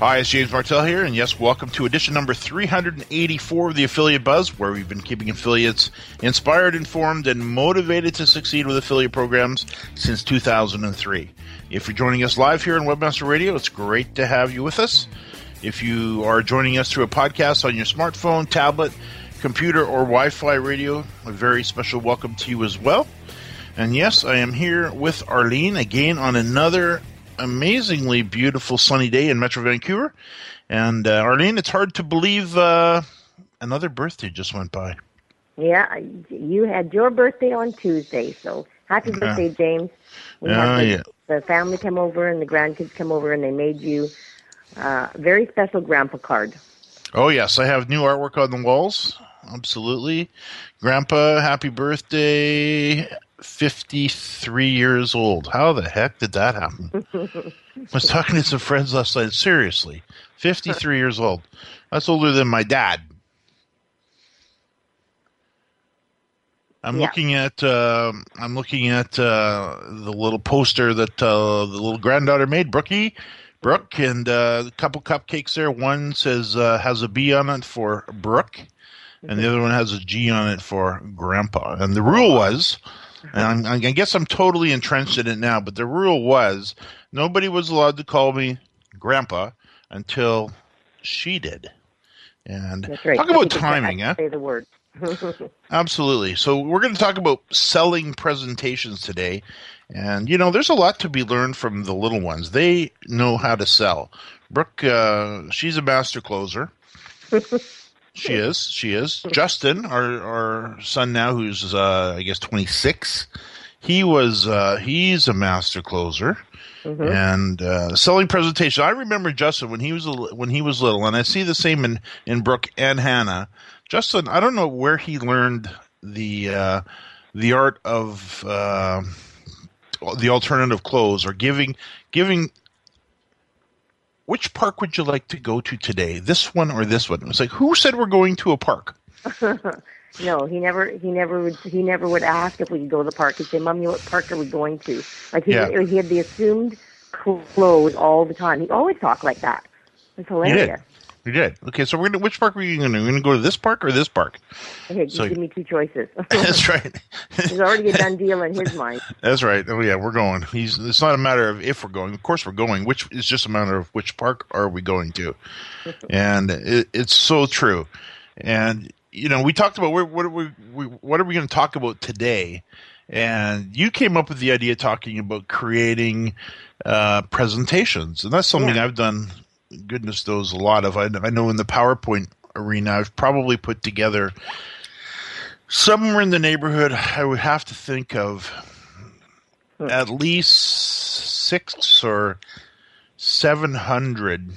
Hi, it's James Martell here, and yes, welcome to edition number 384 of the Affiliate Buzz, where we've been keeping affiliates inspired, informed, and motivated to succeed with affiliate programs since 2003. If you're joining us live here on Webmaster Radio, it's great to have you with us. If you are joining us through a podcast on your smartphone, tablet, computer, or Wi Fi radio, a very special welcome to you as well. And yes, I am here with Arlene again on another amazingly beautiful sunny day in Metro Vancouver. And uh, Arlene, it's hard to believe uh, another birthday just went by. Yeah, you had your birthday on Tuesday, so happy birthday, James. We Uh, the, yeah. the family come over and the grandkids come over and they made you uh, a very special grandpa card. Oh, yes, I have new artwork on the walls. Absolutely. Grandpa, happy birthday. 53 years old. How the heck did that happen? I was talking to some friends last night. Seriously, 53 years old. That's older than my dad. I'm Yeah. looking at um I'm looking at uh, the little poster that uh, the little granddaughter made, Brookie, Brooke, and uh, a couple cupcakes there. One says uh, has a B on it for Brooke, and the other one has a G on it for Grandpa. And the rule was, and I'm, I guess I'm totally entrenched in it now, but the rule was nobody was allowed to call me Grandpa until she did. And right. talk about timing, huh? Say the word. Absolutely. So we're going to talk about selling presentations today. And, you know, there's a lot to be learned from the little ones. They know how to sell. Brooke, uh, she's a master closer. she is. She is. Justin, our, our son now, who's, uh, I guess, 26, he was, uh, he's a master closer. And uh, selling presentation. I remember Justin when he was a, when he was little, and I see the same in in Brooke and Hannah. Justin, I don't know where he learned the uh, the art of uh, the alternative close or giving giving. Which park would you like to go to today? This one or this one? It was like, who said we're going to a park? No, he never. He never would. He never would ask if we could go to the park. He'd say, "Mommy, what park are we going to?" Like he, Yeah. he had the assumed close all the time. He always talked like that. It's hilarious. You did. Okay, so we're gonna. Which park are you going to? We're going to go to this park or this park? Okay, So- give me two choices. That's right. It's already a done deal in his mind. That's right. Oh yeah, we're going. He's. It's not a matter of if we're going. Of course we're going. Which it's just a matter of which park are we going to, and it, it's so true. And you know, we talked about what are we, we what are we going to talk about today, and you came up with the idea talking about creating uh, presentations, and that's something Yeah. I've done. Goodness knows a lot of. I, I know in the PowerPoint arena, I've probably put together somewhere in the neighborhood. I would have to think of at least six or seven hundred.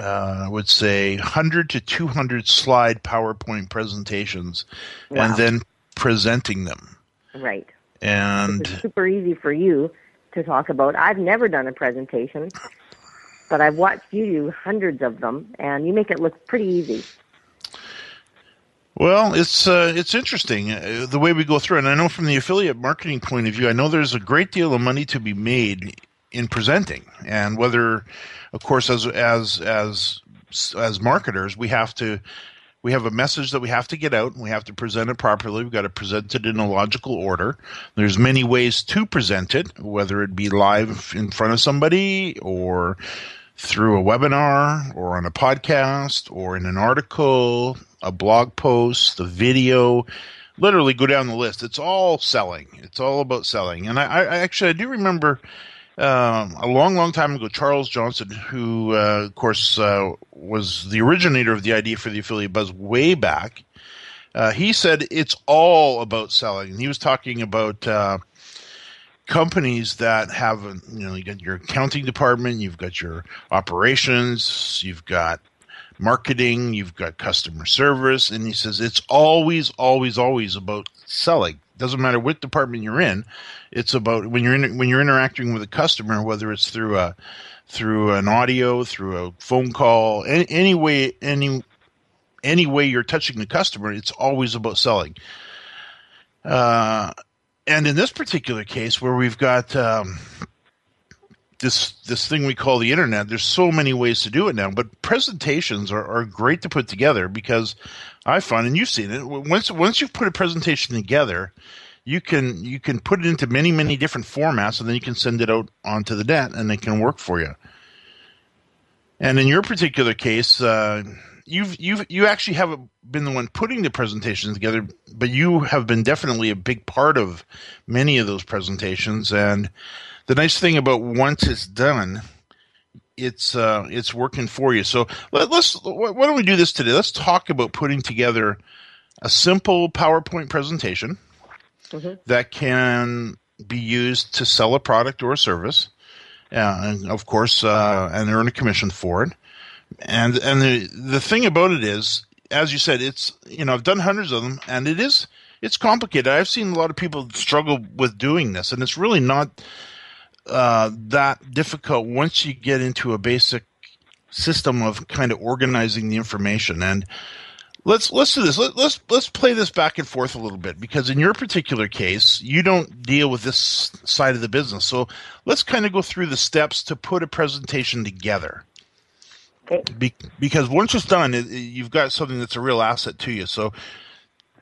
Uh, I would say hundred to two hundred slide PowerPoint presentations, Wow. and then presenting them. Right. And super easy for you to talk about. I've never done a presentation, but I've watched you do hundreds of them, and you make it look pretty easy. Well, it's uh, it's interesting uh, the way we go through, and I know from the affiliate marketing point of view, I know there's a great deal of money to be made in presenting, and whether, of course, as as as as marketers, we have to we have a message that we have to get out, and we have to present it properly. We've got to present it in a logical order. There's many ways to present it, whether it be live in front of somebody or through a webinar or on a podcast or in an article, a blog post, a video. Literally go down the list. It's all selling. It's all about selling. And I, I actually I do remember um, a long, long time ago, Charles Johnson, who uh, of course uh, was the originator of the idea for the affiliate buzz way back. Uh, he said it's all about selling. He was talking about uh, companies that have, you know, you got your accounting department, you've got your operations, you've got marketing, you've got customer service, and he says it's always, always, always about selling. Doesn't matter what department you're in. It's about when you're in, when you're interacting with a customer, whether it's through a through an audio, through a phone call, any, any way, any any way you're touching the customer, it's always about selling. Uh, and in this particular case, where we've got um, this this thing we call the internet, there's so many ways to do it now. But presentations are, are great to put together because I find, and you've seen it, once once you've put a presentation together, you can you can put it into many many different formats, and then you can send it out onto the net, and it can work for you. And in your particular case, uh, you've you've you actually haven't been the one putting the presentations together, but you have been definitely a big part of many of those presentations. And the nice thing about once it's done, it's uh, it's working for you. So let, us why don't we do this today? Let's talk about putting together a simple PowerPoint presentation mm-hmm. that can be used to sell a product or a service, uh, and of course, uh, and earn a commission for it. And and the the thing about it is, as you said, it's you know I've done hundreds of them, and it is it's complicated. I've seen a lot of people struggle with doing this, and it's really not uh, that difficult once you get into a basic system of kind of organizing the information. And let's let's do this. Let, let's let's play this back and forth a little bit because in your particular case, you don't deal with this side of the business. So let's kind of go through the steps to put a presentation together. Be- because once it's done, it, you've got something that's a real asset to you. So,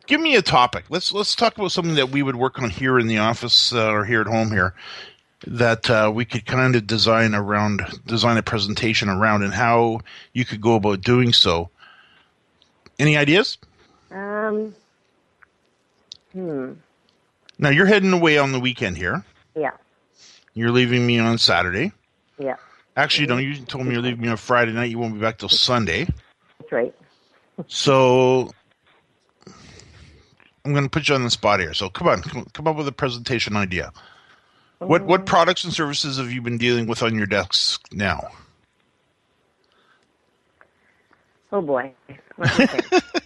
give me a topic. Let's let's talk about something that we would work on here in the office uh, or here at home here that uh, we could kind of design around, design a presentation around, and how you could go about doing so. Any ideas? Um. Hmm. Now you're heading away on the weekend here. Yeah. You're leaving me on Saturday. Yeah. Actually, don't you told me you're leaving me on Friday night. You won't be back till Sunday. That's right. so I'm going to put you on the spot here. So come on, come up with a presentation idea. What what mm. products and services have you been dealing with on your desk now? Oh boy,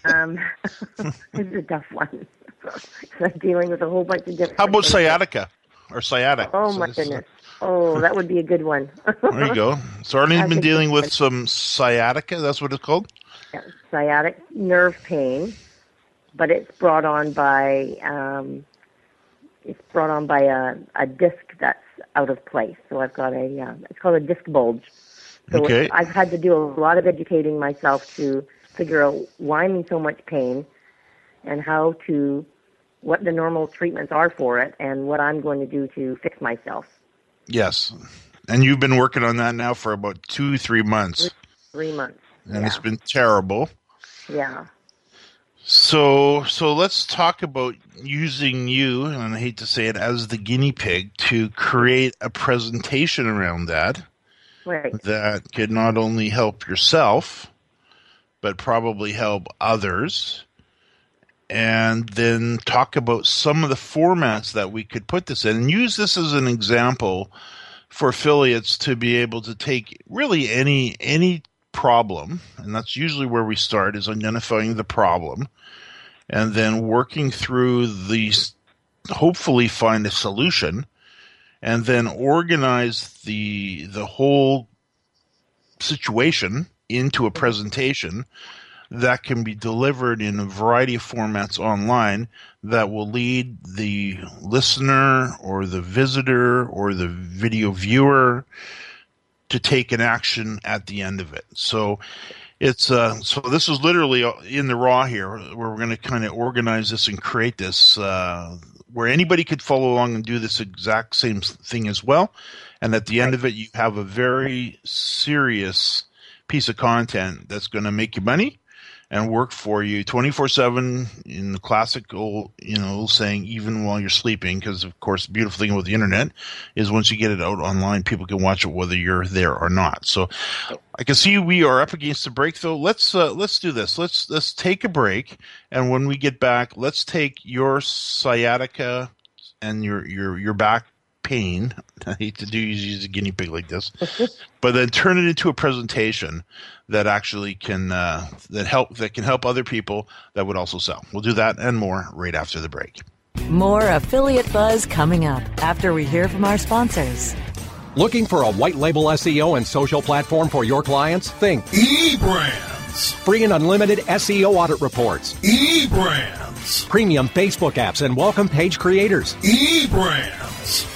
um, this is a tough one. I'm dealing with a whole bunch of different. How about sciatica or sciatic? Oh my goodness. Oh, that would be a good one. there you go. So Arlene's been dealing with some sciatica. That's what it's called. Yeah, sciatic nerve pain, but it's brought on by um, it's brought on by a, a disc that's out of place. So I've got a uh, it's called a disc bulge. So okay. I've had to do a lot of educating myself to figure out why I'm in so much pain and how to what the normal treatments are for it and what I'm going to do to fix myself. Yes. And you've been working on that now for about two, three months. Three months. And yeah. it's been terrible. Yeah. So so let's talk about using you, and I hate to say it, as the guinea pig to create a presentation around that. Right. That could not only help yourself, but probably help others and then talk about some of the formats that we could put this in and use this as an example for affiliates to be able to take really any any problem and that's usually where we start is identifying the problem and then working through these hopefully find a solution and then organize the the whole situation into a presentation that can be delivered in a variety of formats online that will lead the listener or the visitor or the video viewer to take an action at the end of it. So it's uh, so this is literally in the raw here where we're going to kind of organize this and create this uh, where anybody could follow along and do this exact same thing as well and at the end of it, you have a very serious piece of content that's going to make you money and work for you 24/7 in the classical, you know, saying even while you're sleeping because of course the beautiful thing with the internet is once you get it out online people can watch it whether you're there or not. So I can see we are up against the break though. Let's uh, let's do this. Let's let's take a break and when we get back, let's take your sciatica and your your your back pain. I hate to do use a guinea pig like this, but then turn it into a presentation that actually can uh, that help that can help other people that would also sell. We'll do that and more right after the break. More affiliate buzz coming up after we hear from our sponsors. Looking for a white label SEO and social platform for your clients? Think eBrandz. Free and unlimited SEO audit reports. eBrandz. Premium Facebook apps and welcome page creators. eBrandz.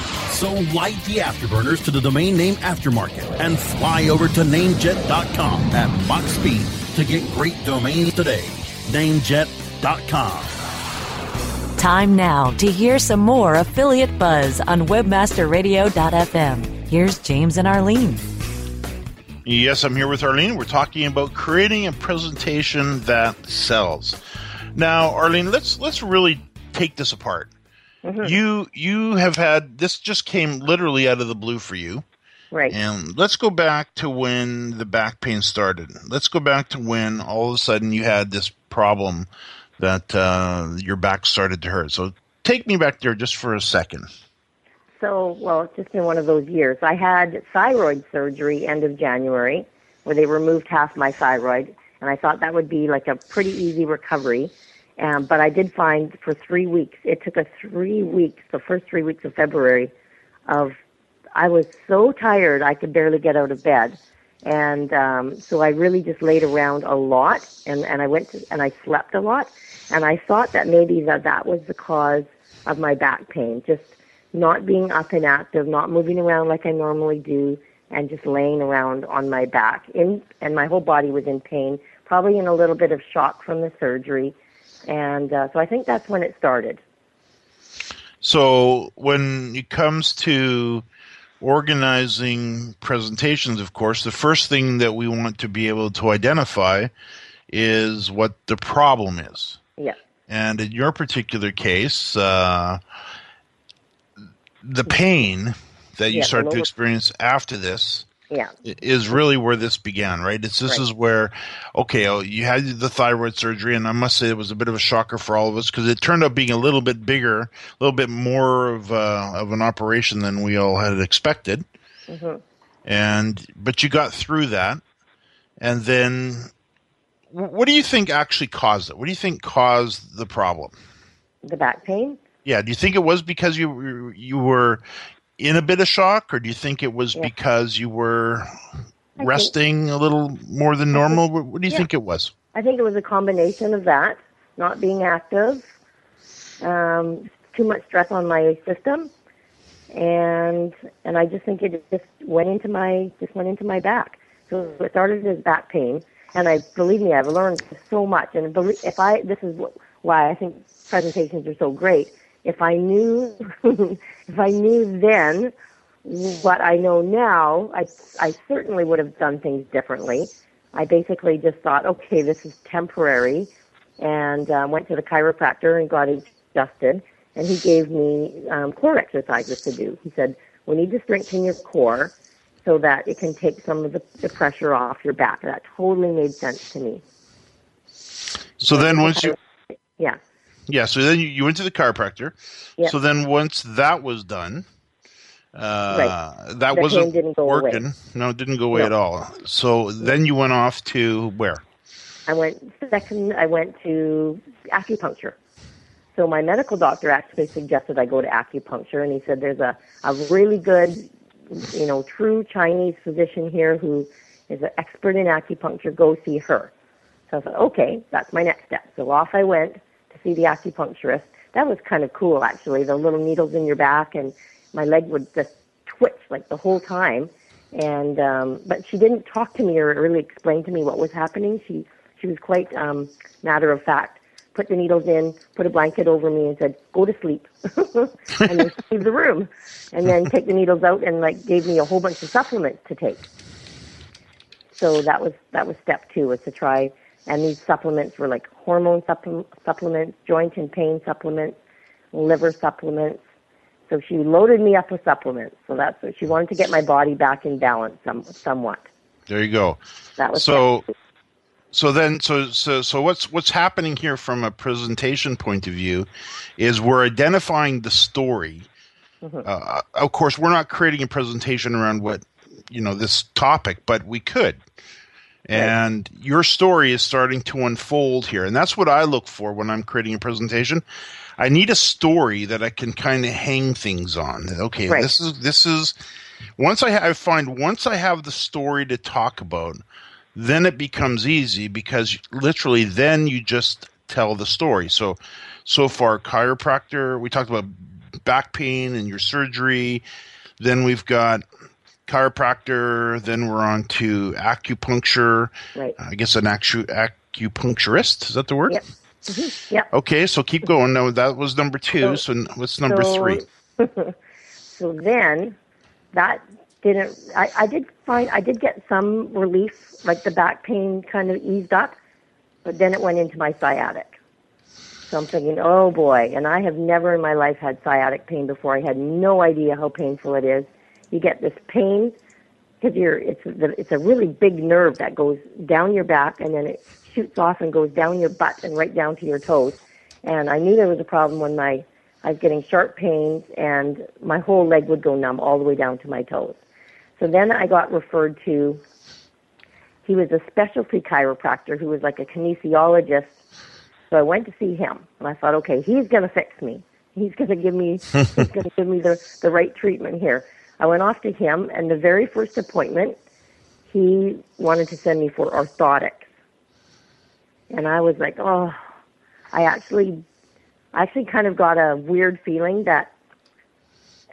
So light the afterburners to the domain name aftermarket and fly over to namejet.com at Mach speed to get great domains today. Namejet.com. Time now to hear some more affiliate buzz on webmasterradio.fm. Here's James and Arlene. Yes, I'm here with Arlene. We're talking about creating a presentation that sells. Now, Arlene, let's let's really take this apart. Mm-hmm. You you have had this just came literally out of the blue for you. Right. And let's go back to when the back pain started. Let's go back to when all of a sudden you had this problem that uh, your back started to hurt. So take me back there just for a second. So, well, it's just been one of those years. I had thyroid surgery end of January where they removed half my thyroid, and I thought that would be like a pretty easy recovery. Um, but I did find for three weeks, it took us three weeks, the first three weeks of February, of I was so tired I could barely get out of bed. And um, so I really just laid around a lot, and, and I went to, and I slept a lot, and I thought that maybe that that was the cause of my back pain, just not being up and active, not moving around like I normally do, and just laying around on my back. In and my whole body was in pain, probably in a little bit of shock from the surgery, and uh, so I think that's when it started. So when it comes to organizing presentations, of course, the first thing that we want to be able to identify is what the problem is. Yeah. And in your particular case, uh, the pain that you Yeah, start to experience after this Yeah. is really where this began, right? It's this Right. is where, okay, oh, you had the thyroid surgery, and I must say it was a bit of a shocker for all of us because it turned out being a little bit bigger, a little bit more of uh, of an operation than we all had expected. Mm-hmm. And but you got through that, and then what do you think actually caused it? What do you think caused the problem? The back pain. Yeah, do you think it was because you you were in a bit of shock, or do you think it was Yeah. because you were think- resting a little more than normal? What, what do you Yeah. think it was? I think it was a combination of that, not being active, um, too much stress on my system, and and I just think it just went into my just went into my back. So it started as back pain, and I believe me, I've learned so much. And if I this is why I think presentations are so great. If I knew if I knew then what I know now, I I certainly would have done things differently. I basically just thought, okay, this is temporary, and uh, went to the chiropractor and got adjusted and he gave me um, core exercises to do. He said, we need to strengthen your core so that it can take some of the, the pressure off your back. That totally made sense to me. So then once you... Yeah. Yeah, so then you, you went to the chiropractor. Yep. So then once that was done, uh, right. that the wasn't working. Away. No, it didn't go away No. at all. So then you went off to where? I went second. I went to acupuncture. So my medical doctor actually suggested I go to acupuncture, and he said there's a a really good, you know, true Chinese physician here who is an expert in acupuncture. Go see her. So I thought, okay, that's my next step. So off I went see the acupuncturist. That was kind of cool, actually. The little needles in your back, and my leg would just twitch like the whole time. And um, but she didn't talk to me or really explain to me what was happening. She she was quite um, matter of fact. Put the needles in, put a blanket over me, and said, "Go to sleep," and then leave the room. And then take the needles out and like gave me a whole bunch of supplements to take. So that was that was step two was to try. And these supplements were like hormone supple- supplements, joint and pain supplements, liver supplements. So she loaded me up with supplements. So that's what she wanted to get my body back in balance some, somewhat. There you go. That was So two. so then so so so what's what's happening here from a presentation point of view is we're identifying the story. Mm-hmm. Uh, of course, we're not creating a presentation around what you know this topic, but we could. And your story is starting to unfold here, and that's what I look for when I'm creating a presentation. I need a story that I can kind of hang things on. Okay, Right. this is this is once I, ha- I find once I have the story to talk about, then it becomes easy because literally then you just tell the story. So so far chiropractor, we talked about back pain and your surgery. Then we've got chiropractor. Then we're on to acupuncture. Right. I guess an acu- acupuncturist. Is that the word? Yep. Mhm. Yep. Okay, so keep going. No, that was number two. So, So- what's number so, three? So then that didn't I, I did find I did get some relief, like the back pain kind of eased up, but then it went into my sciatic. So I'm thinking, oh boy, and I have never in my life had sciatic pain before. I had no idea how painful it is. You get this pain because you're it's the, it's a really big nerve that goes down your back and then it shoots off and goes down your butt and right down to your toes. And I knew there was a problem when my I was getting sharp pains and my whole leg would go numb all the way down to my toes. So then I got referred to he was a specialty chiropractor who was like a kinesiologist. So I went to see him and I thought, okay, he's gonna fix me. He's gonna give me he's gonna give me the, the right treatment here. I went off to him and the very first appointment he wanted to send me for orthotics. And I was like, oh I actually I actually kind of got a weird feeling that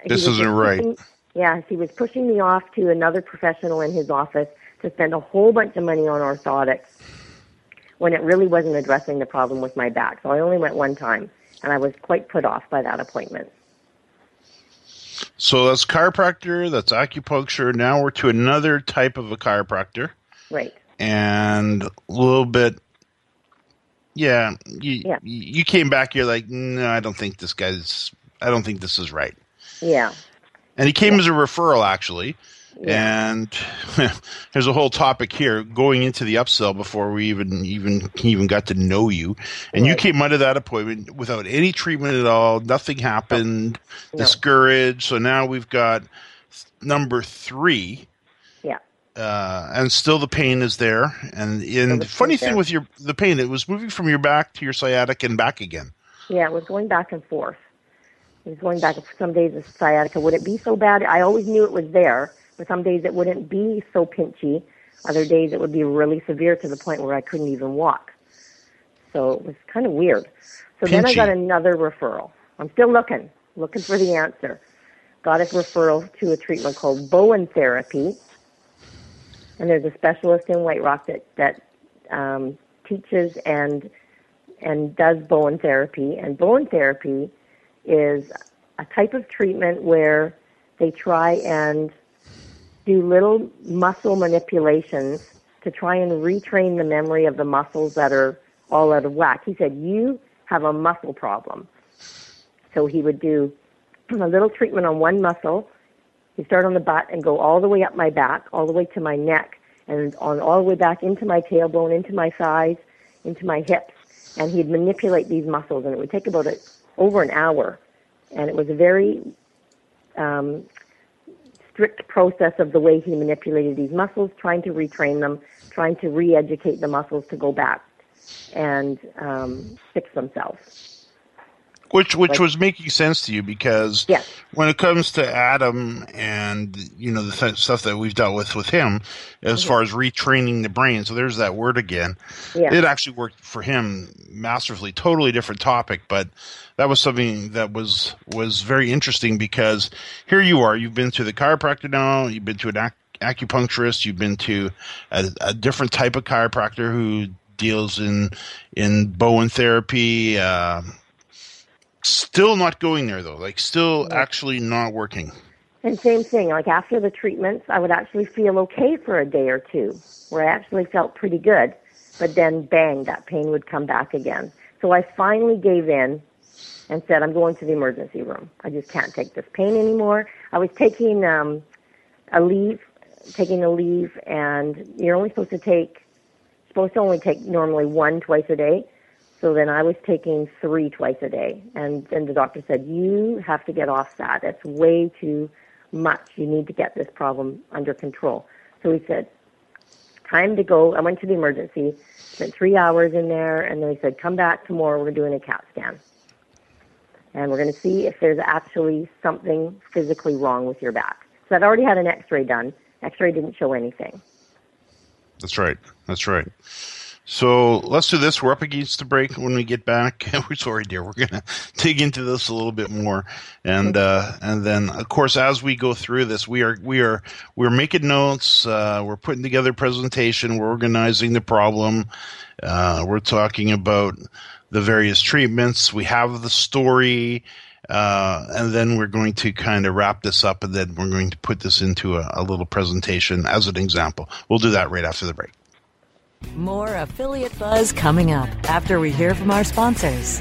This isn't just right. pushing- Yeah, he was pushing me off to another professional in his office to spend a whole bunch of money on orthotics when it really wasn't addressing the problem with my back. So I only went one time, and I was quite put off by that appointment. So that's chiropractor, that's acupuncture. Now we're to another type of a chiropractor, Right. and a little bit. Yeah, you Yeah. you came back. You're like, no, I don't think this guy's. I don't think this is right. Yeah. And he came as a referral, actually. And there's a whole topic here going into the upsell before we even even even got to know you. And you came out of that appointment without any treatment at all. Nothing happened. No. Discouraged. So now we've got number three, Yeah. uh, and still the pain is there. And and the funny thing there. with your the pain, it was moving from your back to your sciatic and back again. Yeah, it was going back and forth. It was going back. Some days the sciatica wouldn't be so bad. I always knew it was there, but some days it wouldn't be so pinchy. Other days it would be really severe to the point where I couldn't even walk. So it was kind of weird. So then I got another referral. I'm still looking, looking for the answer. got a referral to a treatment called Bowen therapy, and there's a specialist in White Rock that that um, teaches and and does Bowen therapy. And Bowen therapy is a type of treatment where they try and do little muscle manipulations to try and retrain the memory of the muscles that are all out of whack. He said, You have a muscle problem. So he would do a little treatment on one muscle. He'd start on the butt and go all the way up my back, all the way to my neck, and on all the way back into my tailbone, into my thighs, into my hips. And he'd manipulate these muscles, and it would take about a, over an hour. And it was a very um, strict process of the way he manipulated these muscles, trying to retrain them, trying to re-educate the muscles to go back and um, fix themselves. Which which like, was making sense to you because when it comes to Adam and you know the th- stuff that we've dealt with with him as mm-hmm. far as retraining the brain, so there's that word again. Yeah. It actually worked for him masterfully. Totally different topic, but that was something that was was very interesting because here you are. You've been to the chiropractor now. You've been to an ac- acupuncturist. You've been to a, a different type of chiropractor who deals in in Bowen therapy. Uh, still not going there though. Like still actually not working. And same thing. Like after the treatments, I would actually feel okay for a day or two, where I actually felt pretty good. But then, bang, that pain would come back again. So I finally gave in and said, I'm going to the emergency room. I just can't take this pain anymore. I was taking um, Aleve, taking Aleve, and you're only supposed to take supposed to only take normally one twice a day. So then I was taking three twice a day. And then the doctor said, You have to get off that. It's way too much. You need to get this problem under control. So he said, Time to go. I went to the emergency, spent three hours in there, and then he said, Come back tomorrow. We're doing a CAT scan. And we're going to see if there's actually something physically wrong with your back. So I'd already had an x ray done. X ray didn't show anything. That's right. That's right. So let's do this. We're up against the break. When we get back, we're sorry, dear. We're gonna dig into this a little bit more, and uh, and then of course as we go through this, we are we are we're making notes. Uh, we're putting together presentation. We're organizing the problem. Uh, we're talking about the various treatments. We have the story. Uh, and then we're going to kind of wrap this up and then we're going to put this into a, a little presentation as an example. We'll do that right after the break. More affiliate buzz coming up after we hear from our sponsors.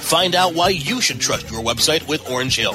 Find out why you should trust your website with Orange Hill.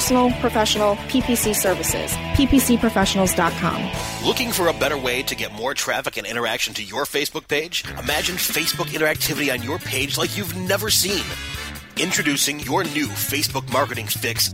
professional, PPC services. PPCprofessionals.com. Looking for a better way to get more traffic and interaction to your Facebook page? Imagine Facebook interactivity on your page like you've never seen. Introducing your new Facebook marketing fix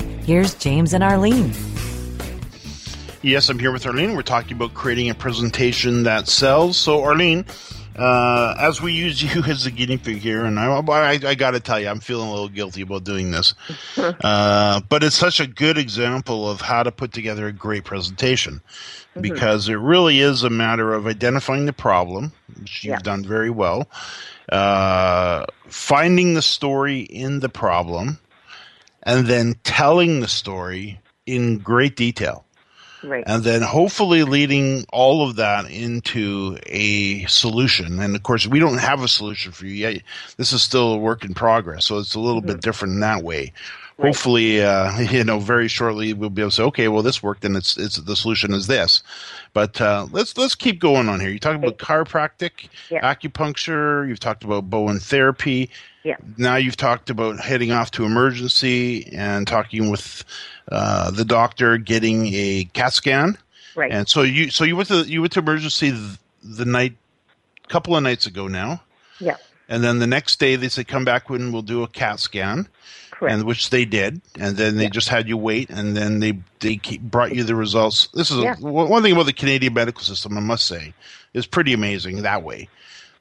Here's James and Arlene. Yes, I'm here with Arlene. We're talking about creating a presentation that sells. So, Arlene, uh, as we use you as a guinea pig here, and I, I, I got to tell you, I'm feeling a little guilty about doing this. uh, but it's such a good example of how to put together a great presentation mm-hmm. because it really is a matter of identifying the problem, which you've yeah. done very well, uh, finding the story in the problem, and then telling the story in great detail. Right. And then hopefully leading all of that into a solution. And of course, we don't have a solution for you yet. This is still a work in progress. So it's a little mm-hmm. bit different in that way. Right. Hopefully, uh, you know, very shortly we'll be able to say, okay, well, this worked, and it's it's the solution is this. But uh, let's let's keep going on here. You talked about chiropractic, yeah. acupuncture. You've talked about Bowen therapy. Yeah. Now you've talked about heading off to emergency and talking with uh, the doctor, getting a CAT scan. Right. And so you so you went to you went to emergency the, the night, couple of nights ago now. Yeah. And then the next day they said come back when we'll do a CAT scan. Correct. And which they did, and then they yeah. just had you wait, and then they they brought you the results. This is yeah. a, one thing about the Canadian medical system, I must say, is pretty amazing that way.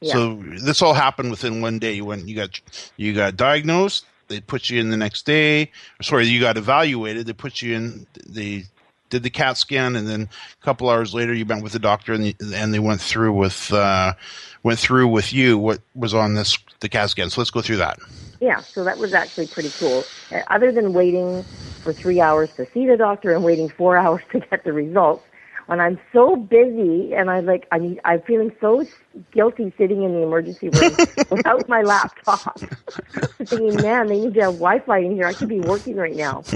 Yeah. So this all happened within one day. When you got you got diagnosed, they put you in the next day. Sorry, you got evaluated. They put you in. They did the CAT scan, and then a couple hours later, you went with the doctor, and, the, and they went through with uh, went through with you what was on this the CAT scan. So let's go through that. Yeah, so that was actually pretty cool. Uh, other than waiting for three hours to see the doctor and waiting four hours to get the results, when I'm so busy and I'm like I'm I'm feeling so guilty sitting in the emergency room without my laptop. thinking, man, they need to have Wi-Fi in here. I could be working right now.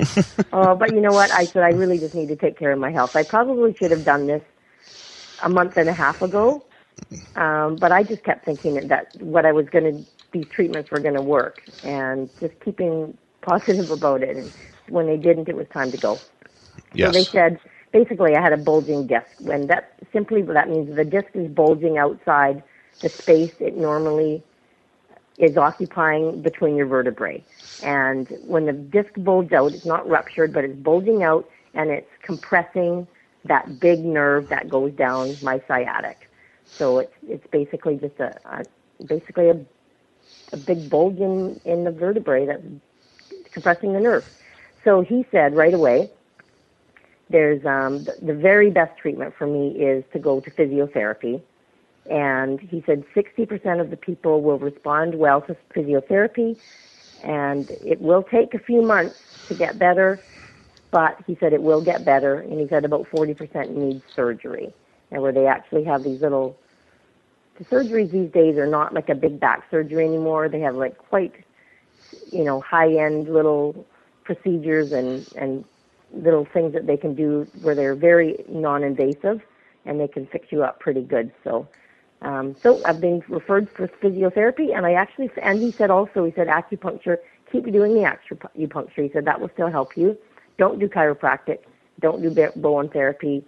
Uh, but you know what? I said I really just need to take care of my health. I probably should have done this a month and a half ago. Um, but I just kept thinking that what I was going to, these treatments were going to work, and just keeping positive about it. And when they didn't, it was time to go. Yes. So they said basically I had a bulging disc. When that simply that means the disc is bulging outside the space it normally is occupying between your vertebrae. And when the disc bulges out, it's not ruptured, but it's bulging out and it's compressing that big nerve that goes down my sciatic. So it's it's basically just a, a basically a a big bulge in, in the vertebrae that's compressing the nerve. So he said right away, there's um, the, the very best treatment for me is to go to physiotherapy. And he said 60% of the people will respond well to physiotherapy, and it will take a few months to get better, but he said it will get better, and he said about 40% need surgery, and where they actually have these little. The surgeries these days are not like a big back surgery anymore. They have like quite, you know, high end little procedures and and little things that they can do where they're very non-invasive and they can fix you up pretty good. So, um, so I've been referred for physiotherapy, and I actually, and he said also, he said acupuncture. Keep doing the acupuncture. He said that will still help you. Don't do chiropractic. Don't do Bowen therapy,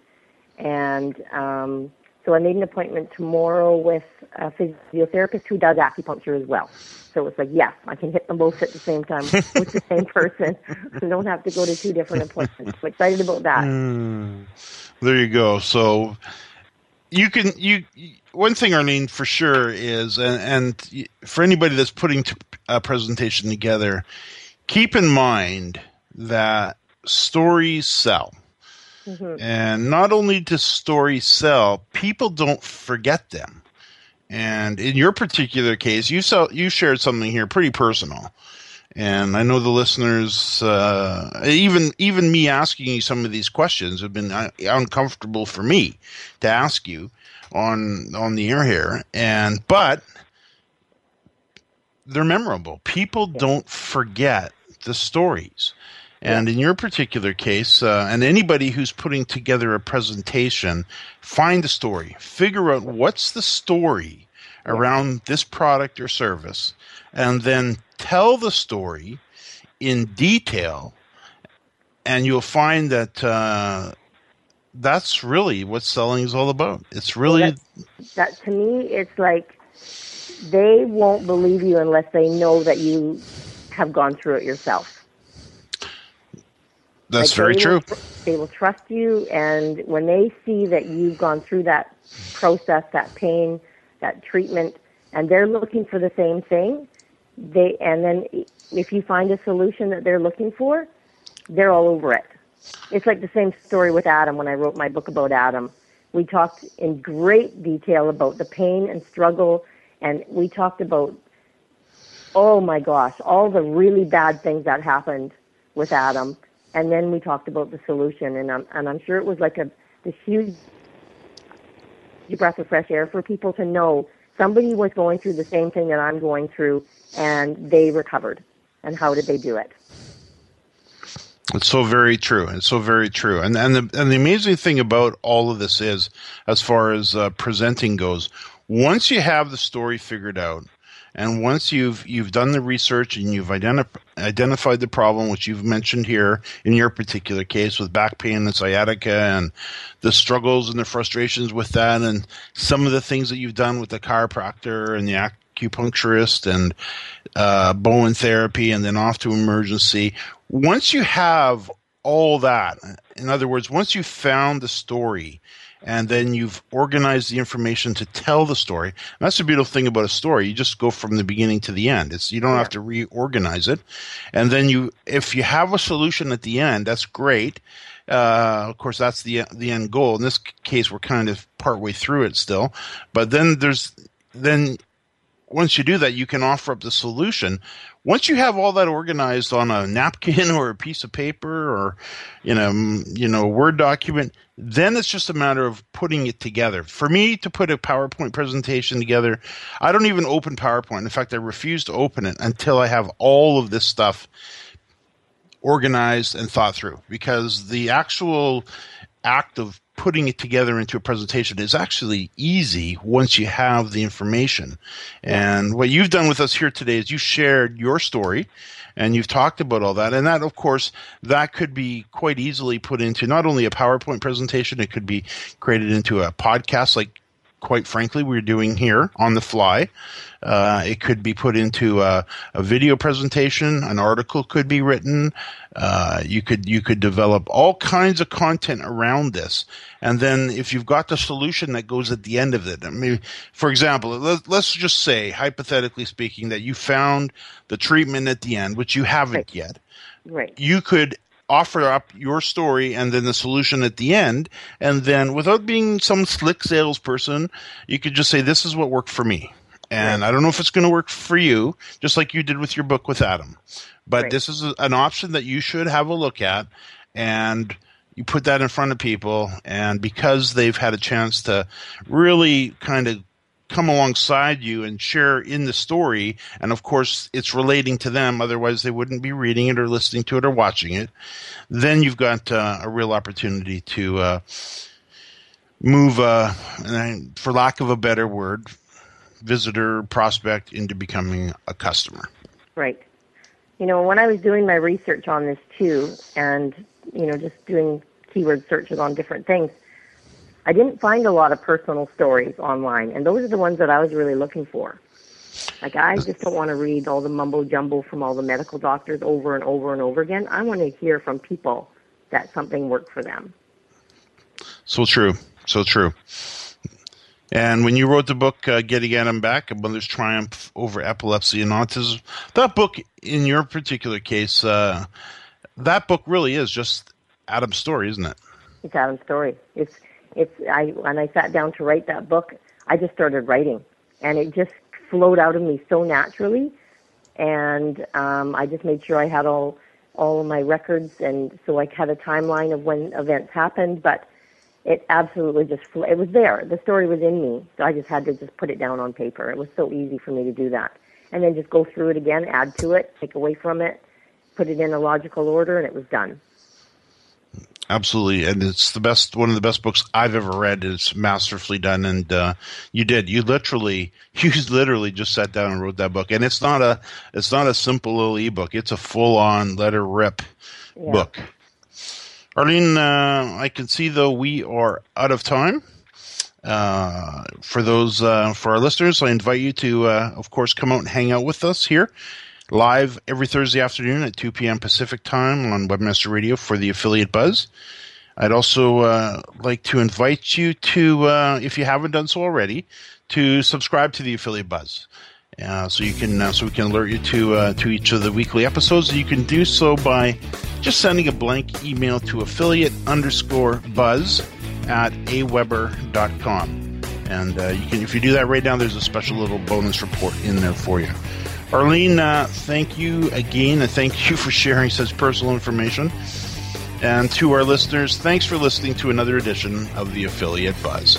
and um, so I made an appointment tomorrow with a physiotherapist who does acupuncture as well. So it's like, yes, I can hit them both at the same time with the same person. I don't have to go to two different appointments. I'm excited about that. Mm, there you go. So you can you one thing Arlene for sure is and, and for anybody that's putting a presentation together, keep in mind that stories sell Mm-hmm. And not only does stories sell, people don't forget them. And in your particular case, you saw you shared something here pretty personal. And I know the listeners, uh, even even me asking you some of these questions have been uh, uncomfortable for me to ask you on on the air here. And but they're memorable. People don't forget the stories. And in your particular case, uh, and anybody who's putting together a presentation, find the story. Figure out what's the story around this product or service, and then tell the story in detail. And you'll find that uh, that's really what selling is all about. It's really well, that, that to me, it's like they won't believe you unless they know that you have gone through it yourself. That's like very true. Will, they will trust you, and when they see that you've gone through that process, that pain, that treatment and they're looking for the same thing, they and then if you find a solution that they're looking for, they're all over it. It's like the same story with Adam when I wrote my book about Adam. We talked in great detail about the pain and struggle and we talked about oh my gosh, all the really bad things that happened with Adam and then we talked about the solution and I'm and I'm sure it was like a this huge breath of fresh air for people to know somebody was going through the same thing that I'm going through and they recovered. And how did they do it? It's so very true. It's so very true. And and the and the amazing thing about all of this is, as far as uh, presenting goes, once you have the story figured out, and once you've you've done the research and you've identif- identified the problem, which you've mentioned here in your particular case with back pain and sciatica, and the struggles and the frustrations with that, and some of the things that you've done with the chiropractor and the acupuncturist and uh, Bowen therapy, and then off to emergency. Once you have all that, in other words, once you've found the story and then you've organized the information to tell the story. And that's the beautiful thing about a story. You just go from the beginning to the end. It's you don't yeah. have to reorganize it. And then you if you have a solution at the end, that's great. Uh, of course, that's the the end goal. In this case, we're kind of partway through it still. But then there's then once you do that, you can offer up the solution. Once you have all that organized on a napkin or a piece of paper or you know you know a Word document, then it's just a matter of putting it together. For me to put a PowerPoint presentation together, I don't even open PowerPoint. In fact, I refuse to open it until I have all of this stuff organized and thought through because the actual act of putting it together into a presentation is actually easy once you have the information. And what you've done with us here today is you shared your story and you've talked about all that. And that, of course, that could be quite easily put into not only a PowerPoint presentation, it could be created into a podcast like quite frankly, we're doing here on the fly. Uh, it could be put into a, a, video presentation. An article could be written. Uh, you could you could develop all kinds of content around this, and then if you've got the solution that goes at the end of it, I mean, for example, let, us just say, hypothetically speaking, that you found the treatment at the end, which you haven't right. yet. Right. You could offer up your story and then the solution at the end. And then without being some slick salesperson, you could just say, this is what worked for me. And right. I don't know if it's going to work for you, just like you did with your book with Adam. But right. this is an option that you should have a look at. And you put that in front of people. And because they've had a chance to really kind of come alongside you and share in the story. And of course, it's relating to them. Otherwise, they wouldn't be reading it or listening to it or watching it. Then you've got uh, a real opportunity to uh, move, uh, for lack of a better word, visitor prospect into becoming a customer. Right. You know, when I was doing my research on this too, and, you know, just doing keyword searches on different things, I didn't find a lot of personal stories online, and those are the ones that I was really looking for. Like, I just don't want to read all the mumbo jumbo from all the medical doctors over and over and over again. I want to hear from people that something worked for them. So true. So true. And when you wrote the book, uh, Getting Adam Back, A Mother's Triumph Over Epilepsy and Autism, that book, in your particular case, uh, that book really is just Adam's story, isn't it? It's Adam's story. It's it's I when I sat down to write that book, I just started writing, and it just flowed out of me so naturally, and um, I just made sure I had all all of my records, and so I had a timeline of when events happened, but it absolutely just it was there. The story was in me, so I just had to just put it down on paper. It was so easy for me to do that, and then just go through it again, add to it, take away from it, put it in a logical order, and it was done. Absolutely, and it's the best one of the best books I've ever read. It's masterfully done, and uh, you did. You literally, you literally just sat down and wrote that book, and it's not a, it's not a simple little ebook. It's a full on letter rip yeah. book. Arlene, uh, I can see though we are out of time. Uh, for those uh, for our listeners, I invite you to, uh, of course, come out and hang out with us here live every Thursday afternoon at 2 p.m. Pacific time on Webmaster Radio for the affiliate buzz. I'd also uh, like to invite you to, uh, if you haven't done so already, to subscribe to the Affiliate Buzz. Uh, so you can uh, so we can alert you to uh, to each of the weekly episodes. You can do so by just sending a blank email to affiliate underscore buzz at aweber.com. And uh, you can if you do that right now, there's a special little bonus report in there for you. Arlene, uh, thank you again, and thank you for sharing such personal information. And to our listeners, thanks for listening to another edition of the Affiliate Buzz.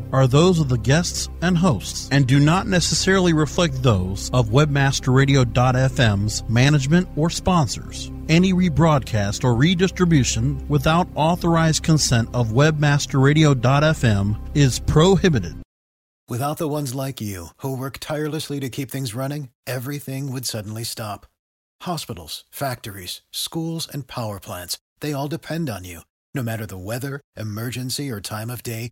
are those of the guests and hosts and do not necessarily reflect those of webmasterradio.fm's management or sponsors. Any rebroadcast or redistribution without authorized consent of webmasterradio.fm is prohibited. Without the ones like you who work tirelessly to keep things running, everything would suddenly stop. Hospitals, factories, schools, and power plants, they all depend on you. No matter the weather, emergency, or time of day,